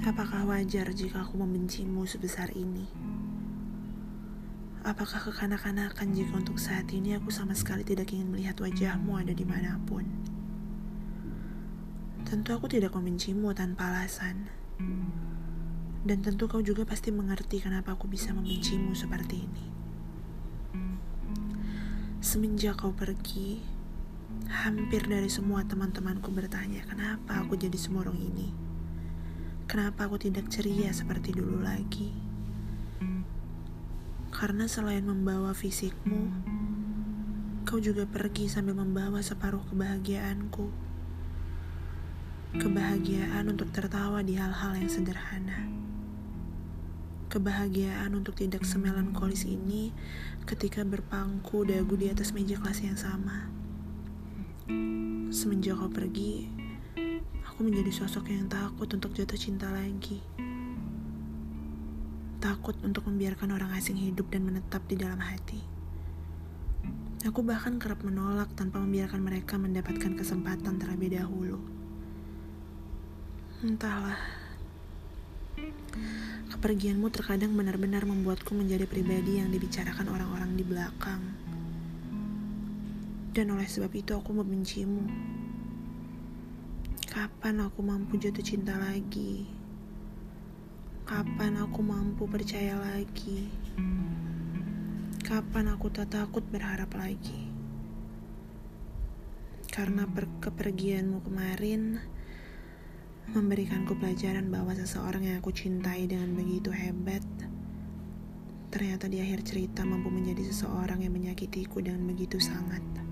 Apakah wajar jika aku membencimu sebesar ini? Apakah kekanak-kanakan jika untuk saat ini aku sama sekali tidak ingin melihat wajahmu ada di mana pun? Tentu aku tidak membencimu tanpa alasan. Dan tentu kau juga pasti mengerti kenapa aku bisa membencimu seperti ini. Semenjak kau pergi, hampir dari semua teman-temanku bertanya kenapa aku jadi semurung ini. Kenapa aku tidak ceria seperti dulu lagi? Karena selain membawa fisikmu, kau juga pergi sambil membawa separuh kebahagiaanku. Kebahagiaan untuk tertawa di hal-hal yang sederhana. Kebahagiaan untuk tidak semelankolis ini ketika berpangku dagu di atas meja kelas yang sama. Semenjak kau pergi, aku menjadi sosok yang takut untuk jatuh cinta lagi. Takut untuk membiarkan orang asing hidup dan menetap di dalam hati. Aku bahkan kerap menolak tanpa membiarkan mereka mendapatkan kesempatan terlebih dahulu. Entahlah. Kepergianmu terkadang benar-benar membuatku menjadi pribadi yang dibicarakan orang-orang di belakang. Dan oleh sebab itu aku membencimu. Kapan aku mampu jatuh cinta lagi? Kapan aku mampu percaya lagi? Kapan aku tak takut berharap lagi? Karena per kepergianmu kemarin memberikanku pelajaran bahwa seseorang yang aku cintai dengan begitu hebat ternyata di akhir cerita mampu menjadi seseorang yang menyakitiku dengan begitu sangat.